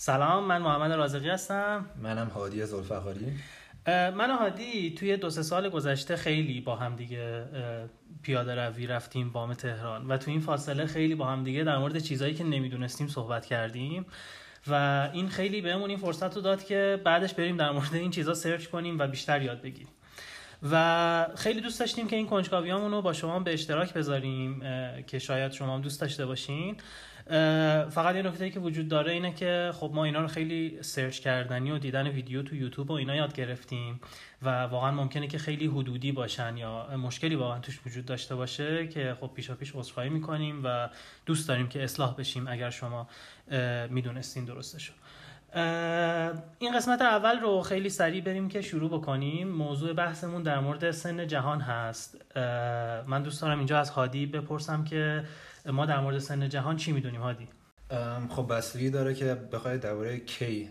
سلام من محمد رازقی هستم. منم هادی زلفقاری. من و هادی توی دو سه سال گذشته خیلی با هم دیگه پیاده روی رفتیم بام تهران و توی این فاصله خیلی با هم دیگه در مورد چیزهایی که نمی‌دونستیم صحبت کردیم و این خیلی بهمون این فرصت رو داد که بعدش بریم در مورد این چیزها سرچ کنیم و بیشتر یاد بگیریم. و خیلی دوست داشتیم که این کنجکاویامون رو با شما به اشتراک بذاریم که شاید شما هم دوست داشته باشین. فقط یه نکته که وجود داره اینه که خب ما اینا رو خیلی سرچ کردنی و دیدن ویدیو تو یوتیوب و اینا یاد گرفتیم و واقعا ممکنه که خیلی حدودی باشن یا مشکلی واقعا توش وجود داشته باشه که خب پیشا پیش عذرخواهی می‌کنیم و دوست داریم که اصلاح بشیم اگر شما می‌دونستین درستشو. این قسمت اول رو خیلی سریع بریم که شروع بکنیم. موضوع بحثمون در مورد سن جهان هست. من دوست دارم اینجا از هادی بپرسم که ما در مورد سن جهان چی می‌دونیم هادی؟ خب بستگی داره که بخوای درباره کی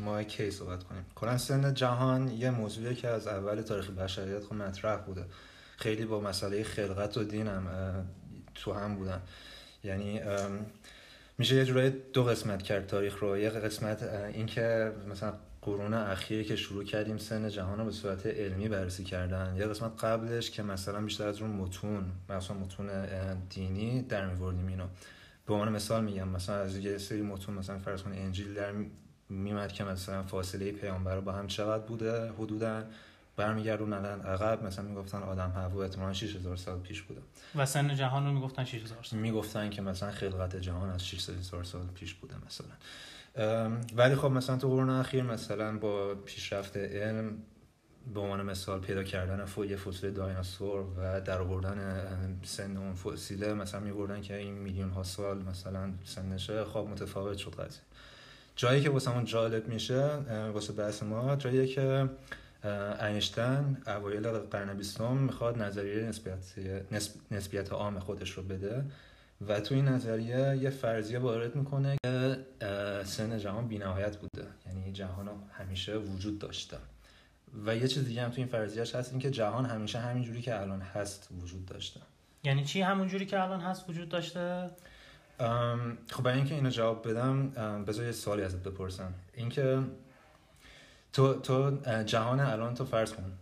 ما کی صحبت کنیم. کلا سن جهان یه موضوعی که از اول تاریخ بشریت خب مطرح بوده. خیلی با مسئله خلقت و دینم تو هم بودن. یعنی میشه یه جورایی دو قسمت کرد تاریخ رو. یه قسمت اینکه مثلا قرون اخیری که شروع کردیم سن جهان رو به صورت علمی بررسی کردن. یه قسمت قبلش که مثلا بیشتر از اون متون مثلا متون دینی در میوردیم اینو. به عنوان مثال میگم مثلا از یه سری متون مثلا فرض کن انجیل در میمد که مثلا فاصله پیامبر با هم چقدر بوده؟ حدودا برمیگردون الان عقب مثلا می‌گفتن آدم هوا احتمالاً 6000 سال پیش بوده. و سن جهان رو می‌گفتن 6000 سال. می‌گفتن که مثلا خلقت جهان از 6000 سال پیش بوده مثلا. ولی خب مثلا تو قرون اخیر مثلا با پیشرفت علم به عنوان مثال پیدا کردن یه فسیل دایناسور و در آوردن سن اون فسیله مثلا میبردن که این میلیون ها سال مثلا سنشه خب متفاوت شد قضیه. جایی که واسه جالب میشه واسه بحث ما جایی که اینشتن اوایل قرن بیستم می‌خواد نظریه نسبیت, نسبیت عام خودش رو بده. و تو این نظریه یه فرضیه وارد می‌کنه که سن جهان بینهایت بوده. یعنی جهان همیشه وجود داشته. و یه چیز دیگه هم تو این فرضیهش هست این که جهان همیشه همین جوری که الان هست وجود داشته. یعنی چی همون جوری که الان هست وجود داشته؟ خب برای اینکه اینو جواب بدم بذار یه سوالی ازت بپرسم. اینکه تو تو جهان الان تو فرض کن.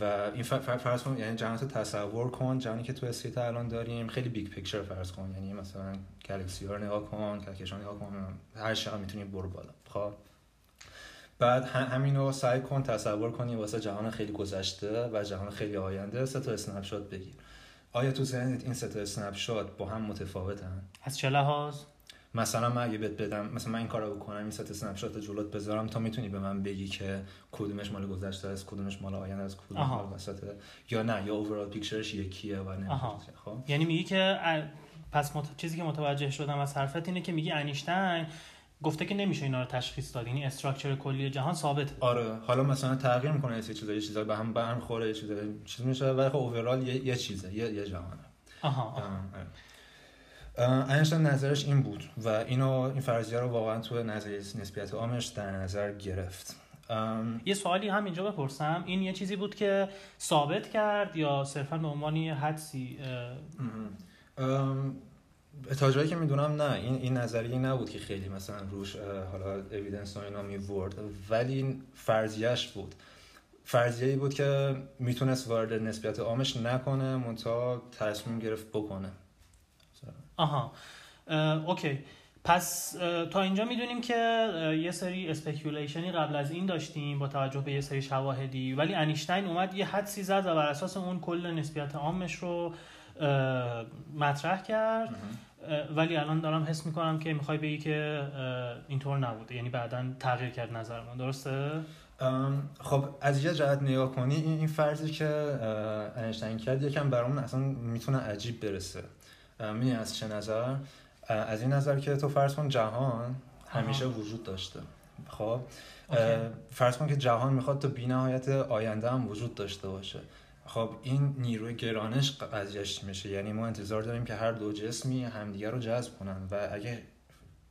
و این فرض کن یعنی جهان تصور کن جهانی که تو scale الان داریم خیلی big picture فرض کن. یعنی مثلا galaxy ها نگاه کن کهکشان نگاه کن هر چی می‌تونی برو بالا. خب؟ بعد همین رو سعی کن تصور کنی واسه جهان خیلی گذشته و جهان خیلی آینده. سه تا snapshot بگیر. آیا تو ذهنت این سه تا snapshot با هم متفاوتن؟ از چه لحاظ؟ مثلا من اگه بهت بدم مثلا من این کارو بکنم این ست snapshot جلوت بذارم تا می‌تونی به من بگی که کدومش مال گذشته است کدومش مال آینده است کدوم مال وسطه یا نه یا overall picture ش یکیه و نه خب؟ یعنی میگی که پس مت... چیزی که متوجه شدم از حرفت اینه که میگی انیشتین گفته که نمیشه اینا رو تشخیص داد. یعنی structure کلی جهان ثابت. آره. حالا مثلا تغییر می‌کنه یه چیزا یه چیزا به هم به هم خوره یه چیزا چیز میشه ولی خب اوورال یه, یه چیزه یه یه جهانه. آها, آها. اینشتین نظرش این بود و اینو این فرضیه رو واقعا تو نظریه نسبیت عامش در نظر گرفت. یه سوالی هم اینجا بپرسم. این یه چیزی بود که ثابت کرد یا صرفا به عنوان یه حدسی تا که می‌دونم نه. این این نظریه نبود که خیلی مثلا روش حالا اویدنس و اینا میورد ولی فرضیهش بود. فرضیه بود که می‌تونست وارد نسبیت عامش نکنه منتها تصمیم گرفت بکنه. آها. okay. پس تا اینجا می‌دونیم که یه سری speculation ی قبل از این داشتیم با توجه به یه سری شواهدی. ولی انیشتین اومد یه حدسی زد و بر اساس اون کل نسبیت عامش رو مطرح کرد. ولی الان دارم حس می‌کنم که می‌خوای بگی که اینطور نبوده یعنی بعدا تغییر کرد نظرمون. درسته؟ خب از یه جهت نگاه کنی این فرضی که انیشتین کرد یکم برامون اصلا می‌تونه عجیب برسه. می‌دونی از چه نظر؟ از این نظر که تو فرض کن جهان همیشه وجود داشته. خب؟ فرض کن که جهان می‌خواد تا بینهایت آینده هم وجود داشته باشه. خب این نیروی گرانش قضیهش میشه. یعنی ما انتظار داریم که هر دو جسمی همدیگه رو جذب کنن. و اگه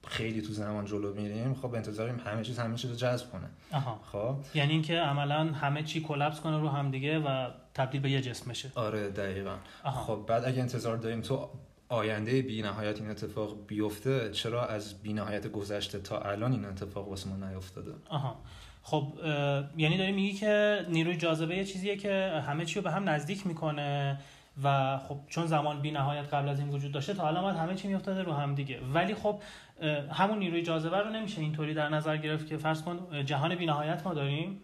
خیلی تو زمان جلو میریم خب انتظاریم همه چیز همه چیز رو جذب کنه. آها. خب؟ یعنی اینکه عملا همه چی کلپس کنه رو همدیگه و تبدیل به یه جسم بشه. آره دقیقا. خب بعد اگه انتظار داریم تو آینده بی نهایت این اتفاق بیفته چرا از بی نهایت گذشته تا الان این اتفاق واسه ما نیفتاده؟ آها. خب یعنی داری میگی که نیروی جاذبه یه چیزیه که همه چی رو به هم نزدیک می‌کنه و خب چون زمان بی نهایت قبل از این وجود داشته تا الان همه چی میافتاده رو هم دیگه. ولی خب همون نیروی جاذبه رو نمیشه اینطوری در نظر گرفت که فرض کن جهان بی نهایت ما داریم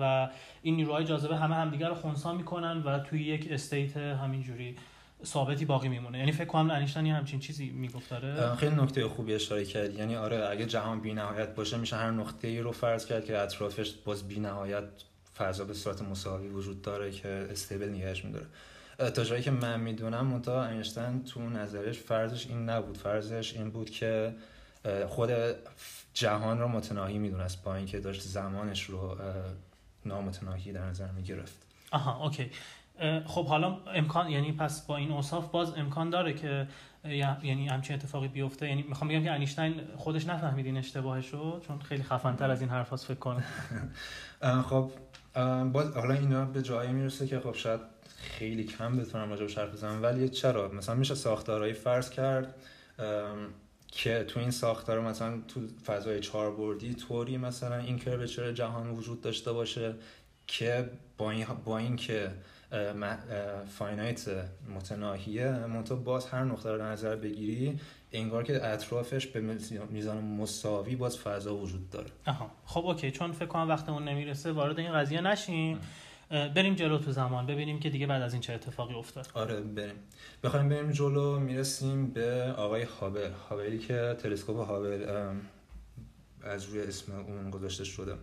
و این نیروهای جاذبه همه همدیگه رو خونسا می‌کنن و توی یک state همینجوری ثابتی باقی میمونه. یعنی فکر کنم انیشتین همچین چیزی می‌گفت داره خیلی نکته خوبی اشاره کرد. یعنی آره اگه جهان بی نهایت باشه میشه هر نقطه ای رو فرض کرد که اطرافش باز بی نهایت فضا به صورت مساوی وجود داره که استیبل نگهش میداره. تا جایی که من می‌دونم منتها انیشتین تو نظرش فرضش این نبود. فرضش این بود که خود جهان رو متناهی می‌دونست با اینکه داشت زمانش رو نامتناهی در نظر می‌گرفت. آها اوکی. خب حالا امکان یعنی پس با این اوصاف باز امکان داره که یعنی همچین اتفاقی بیفته. یعنی می‌خوام بگم که انیشتین خودش نفهمید این اشتباهش رو چون خیلی خفنتر از این حرف فکر کنه خب باز حالا اینا به جایی می‌رسه که خب شاید خیلی کم بتونم راجع حرف بزنم ولی چرا؟ مثلا میشه ساختارهایی فرض کرد که تو این ساختار مثلا تو فضای چهار بعدی طوری مثلا این curvature جهان وجود داشته باشه که با این, با این که finite متناهیه. منتها باز هر نقطه رو نظر بگیری انگار که اطرافش به میزان مساوی باز فضا وجود داره. آها. خب okay. چون فکر کنم وقتمون نمی‌رسه وارد این قضیه نشیم. بریم جلو تو زمان. ببینیم که دیگه بعد از این چه اتفاقی افتاد. آره بریم. بخوایم بریم جلو می‌رسیم به آقای هابل. هابلی که تلسکوپ هابل از روی اسم اون گذاشته شده.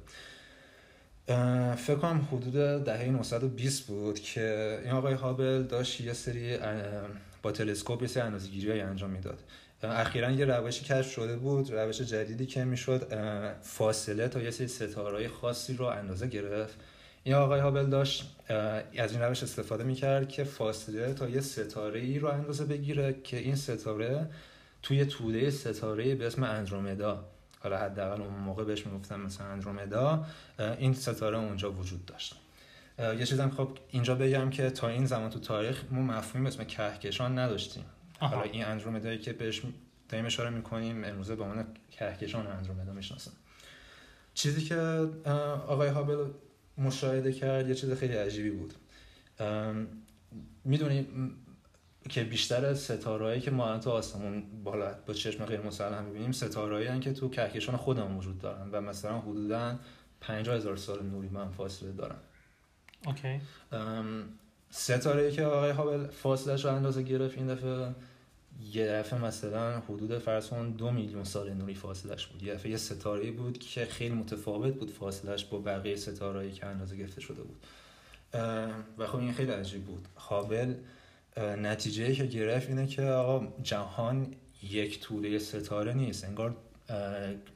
فکر کنم حدود دهه 920 بود که این آقای هابل داشت یه سری با تلسکوپ یه سری اندازه‌گیری‌های انجام می‌داد. اخیرا یه روشی کشف شده بود روش جدیدی که می‌شد فاصله تا یه سری ستارهای خاصی رو اندازه گرفت. این آقای هابل داشت از این روش استفاده می‌کرد که فاصله تا یه ستاره ای رو اندازه بگیره که این ستاره توی توده ستاره به اسم اندرومدا حالا حداقل اون موقع بهش می‌گفتن مثلا اندرومدا این ستاره اونجا وجود داشت. یه چیزم خب اینجا بگم که تا این زمان تو تاریخ ما مفهومی اسم کهکشان نداشتیم. حالا این اندرومدایی که بهش داریم اشاره می‌کنیم امروزه به عنوان کهکشان اندرومدا می‌شناسن. چیزی که آقای هابل مشاهده کرد یه چیز خیلی عجیبی بود. می‌دونی که بیشتر ستارهایی که ما تو آسمون بالا با چشم غیر مسلح می‌بینیم ستارهایی که تو کهکشان خودمون وجود دارن و مثلا حدودا 50 هزار سال نوری من فاصله دارن. اوکی. ستاره که آقای هابل فاصلش رو اندازه گرفت این دفعه یه دفعه مثلا حدود فرض کن دو میلیون سال نوری فاصلش بود. یه دفعه یه ستاره بود که خیلی متفاوت بود فاصلش با بقیه ستارهایی که اندازه گرفته شده بود. و خب این خیلی عجیب بود. هابل نتیجه که گرفت اینه که آقا جهان یک طوله ستاره نیست. انگار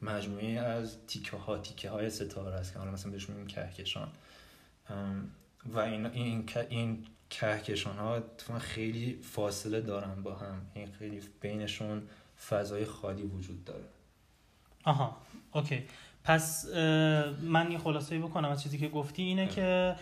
مجموعه از تیکه ها تیکه های ستاره است که حالا مثلا بهش میگیم کهکشان. و این این این کهکشان ها خیلی فاصله دارن با هم. این خیلی بینشون فضای خالی وجود داره. آها اوکی. پس من یه خلاصه بکنم از چیزی که گفتی اینه که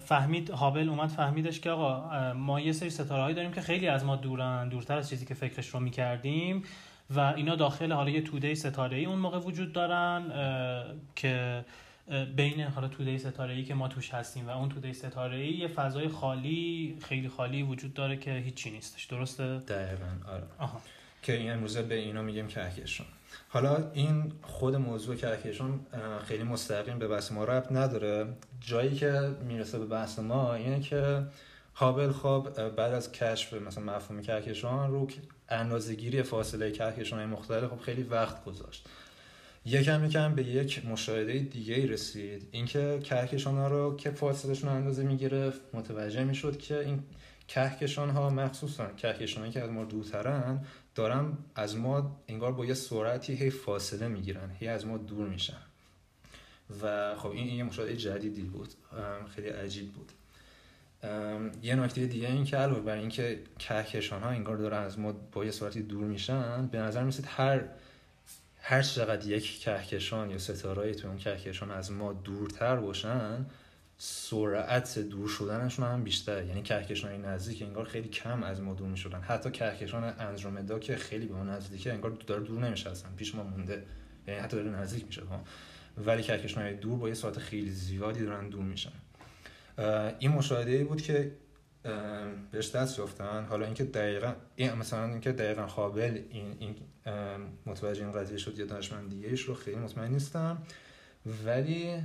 فهمید هابل اومد فهمیدش که آقا ما یه سری ستاره داریم که خیلی از ما دورن دورتر از چیزی که فکرش رو می‌کردیم و اینا داخل حالا یه توده ستاره ای اون موقع وجود دارن که بین حالا توده ستاره ای که ما توش هستیم و اون توده ستاره ای یه فضای خالی خیلی خالی وجود داره که هیچی نیستش. درسته؟ دقیقاً آره. آها. که این امروزه به اینا میگیم کهکشان. حالا این خود موضوع کهکشان خیلی مستقیم به بحث ما ربط نداره. جایی که می‌رسه به بحث ما اینه که هابل خب بعد از کشف مثلا مفهوم کهکشان رو اندازه‌گیری فاصله کهکشان مختلف خب خیلی وقت گذاشت. یکم یکم به یک مشاهده دیگه ای رسید. اینکه کهکشان ها رو که فاصلهشون اندازه می‌گرفت متوجه می‌شد که این کهکشان ها مخصوصا کهکشان که از ما دورترن دارن از ما انگار با یه سرعتی هی فاصله می‌گیرن هی از ما دور میشن. و خب این یه مشاهده جدیدی بود. خیلی عجیب بود. یه نکته دیگه این که علاوه بر اینکه کهکشان ها انگار دارن از ما با یه سرعتی دور میشن به نظر میسید هر هر چقدر یک کهکشان یا ستارهایی تو اون کهکشان از ما دورتر باشن سرعت دور شدنشون هم بیشتره. یعنی کهکشان نزدیک انگار خیلی کم از ما دور می‌شدن. حتی کهکشان اندرومدا که خیلی به ما نزدیکه انگار داره دور نمیشه اصلا پیش ما مونده. یعنی حتی داره نزدیک میشه ها. ولی کهکشان دور با یه سرعت خیلی زیادی دارن دور میشن. این مشاهده ای بود که بهش دست یافتن. حالا اینکه دقیقا این مثلا اینکه دقیقا قابل این, این متوجه این قضیه شد یا دانشمند دیگه رو خیلی مطمئن نیستم. ولی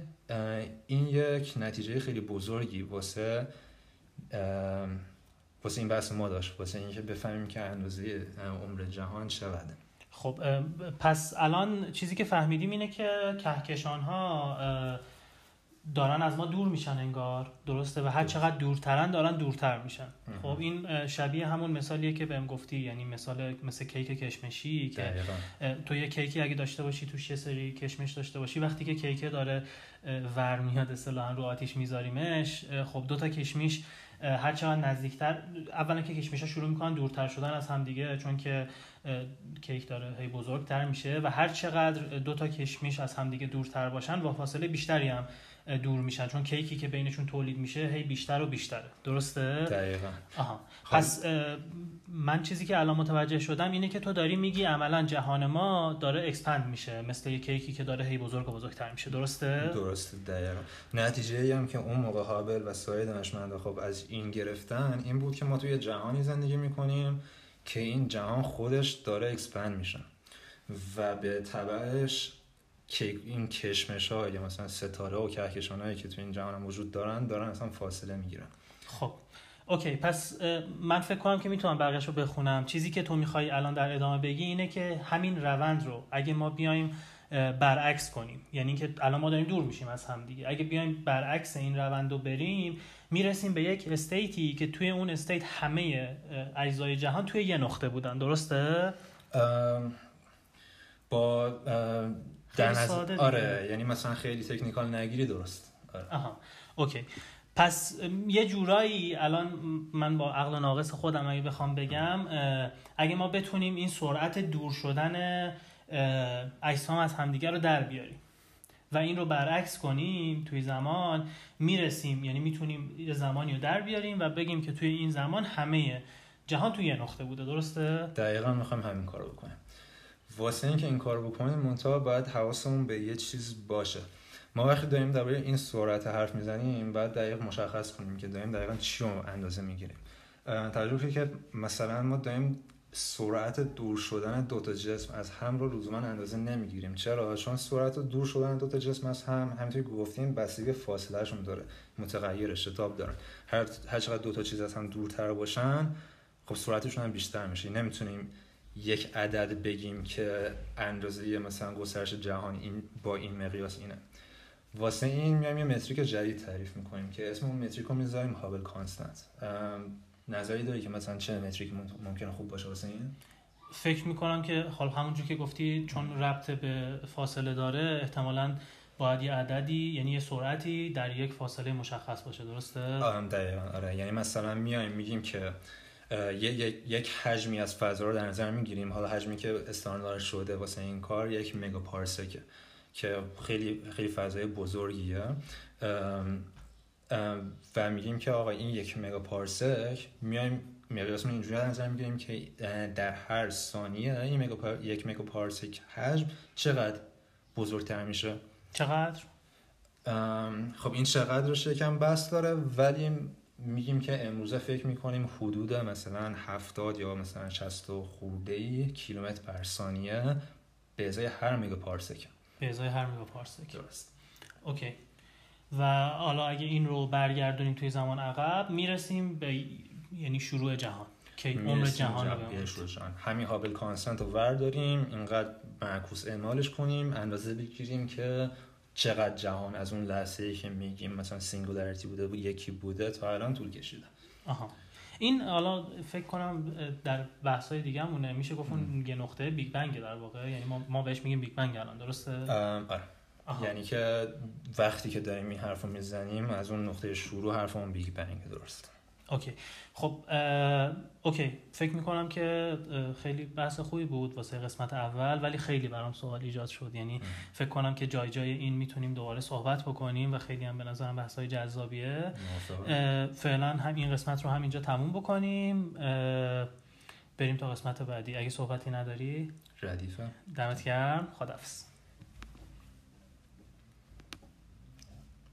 این یک نتیجه خیلی بزرگی واسه واسه این بحث ما داشت واسه اینکه بفهمیم که اندازه عمر جهان چقدره. خب پس الان چیزی که فهمیدیم اینه که کهکشان ها دارن از ما دور میشن انگار. درسته؟ و هر چقدر دورترن دارن دورتر میشن. خب این شبیه همون مثالیه که بهم گفتی یعنی مثال مثل کیک کشمشی که تو یه کیکی اگه داشته باشی توش یه سری کشمش داشته باشی. وقتی که کیکه داره ور میاد اصطلاحا رو آتیش میذاریمش خب دو تا کشمیش هر چقدر نزدیکتر اولا که کشمش‌ها شروع می‌کنن دورتر شدن از هم دیگه چون که کیک داره هی بزرگتر میشه و هر چقدر دو تا کشمیش از هم دیگه دورتر باشن با فاصله بیشتری هم دور میشن. چون کیکی که بینشون تولید میشه هی بیشتر و بیشتره. درسته؟ دقیقا. آها. پس من چیزی که الان متوجه شدم اینه که تو داری میگی عملا جهان ما داره expand میشه. مثل یه کیکی که داره هی بزرگ و بزرگتر میشه. درسته؟ درسته دقیقا. نتیجه ای هم که اون موقع هابل و سایر دانشمندا خب از این گرفتن این بود که ما توی جهانی زندگی می‌کنیم که این جهان خودش داره expand میشه و به تبعش این کشمش ها یا مثلا ستاره و کهکشان هایی که تو این جهان وجود دارن دارن اصلا فاصله می‌گیرن. خب. okay پس من فکر کنم که می‌تونم بقیهش رو بخونم. چیزی که تو می‌خوای الان در ادامه بگی اینه که همین روند رو اگه ما بیایم برعکس کنیم. یعنی که الان ما داریم دور میشیم از هم دیگه. اگه بیایم برعکس این روند رو بریم می‌رسیم به یک state ی که توی اون state همه اجزای جهان توی یه نقطه بودن. درسته؟ با در نظر آره یعنی مثلا خیلی technical نگیری درست. آره. آها. okay. پس یه جورایی الان من با عقل ناقص خودم اگه بخوام بگم اگه ما بتونیم این سرعت دور شدن اجسام از همدیگه رو در بیاریم و این رو برعکس کنیم توی زمان می‌رسیم یعنی می‌تونیم یه زمانی رو در بیاریم و بگیم که توی این زمان همه جهان توی یه نقطه بوده. درسته؟ دقیقا می‌خوایم همین کارو بکنیم. واسه اینکه این کار بکنیم منتها باید حواسمون به یه چیز باشه. ما وقتی داریم درباره این سرعت حرف می‌زنیم باید دقیق مشخص کنیم که داریم دقیقا چی رو اندازه می‌گیریم. تجربه که مثلا ما داریم سرعت دور شدن دو تا جسم از هم رو لزوما اندازه نمی‌گیریم. چرا؟ چون سرعت دور شدن دو تا جسم از هم همینطوری گفتیم بستگی فاصلهشون داره متغیر شتاب دارن هر چقدر دو تا چیز از هم دورتر باشن خب سرعتشون هم بیشتر میشه. نمی‌تونیم یک عدد بگیم که اندازه مثلا گسترش جهان این با این مقیاس اینه. واسه این میایم یه متریک جدید تعریف می‌کنیم که اسم اون متریک رو می‌ذاریم هابل کانستنت. نظری داری که مثلا چه متریک ممکنه خوب باشه واسه این؟ فکر می‌کنم که حال همونجور که گفتی چون ربط به فاصله داره احتمالا باید یه عددی یعنی یه سرعتی در یک فاصله مشخص باشه درسته؟ آره دقیقا آره. یعنی مثلا میایم میگیم که یک حجمی از فضا رو در نظر می‌گیریم. حالا حجمی که استاندارد شده واسه این کار یک مگا پارسکه که خیلی خیلی فضای بزرگیه. و میگیم که آقا این یک مگا پارسک میایم مقیاس اینجوری در نظر می‌گیریم که در هر ثانیه این مگا یک مگا پارسک حجم چقدر بزرگتر میشه؟ چقدر؟ خب این چقدرش یکم بس داره ولی میگیم که امروزه فکر می‌کنیم حدود مثلا هفتاد یا مثلا 60 خورده ای کیلومتر بر ثانیه به ازای هر میگا پارسک به ازای هر میگا پارسک درست. okay. و حالا اگه این رو برگردونیم توی زمان عقب می‌رسیم به یعنی شروع جهان. که عمر جهان رو جهان همین Hubble constant رو ورداریم اینقدر معکوس اعمالش کنیم اندازه بگیریم که چقدر جهان از اون لحظه ای که میگیم مثلا singularity بوده بود یکی بوده تا الان طول کشیده. آها. این حالا فکر کنم در بحث های دیگه همونه میشه گفت اون یه نقطه Big Bang در واقع. یعنی ما, ما بهش میگیم Big Bang الان. درسته؟ آره. یعنی که وقتی که داریم این حرف رو می‌زنیم از اون نقطه شروع حرفمون Big Bang درست. okay. خب okay. فکر می‌کنم که خیلی بحث خوبی بود واسه قسمت اول ولی خیلی برام سوال ایجاد شد. یعنی فکر کنم که جای جای این می‌تونیم دوباره صحبت بکنیم و خیلی هم به نظرم بحث های جذابیه فعلا هم این قسمت رو هم اینجا تموم بکنیم. بریم تا قسمت بعدی. اگه صحبتی نداری؟ ردیفه دمت گرم. خدافظ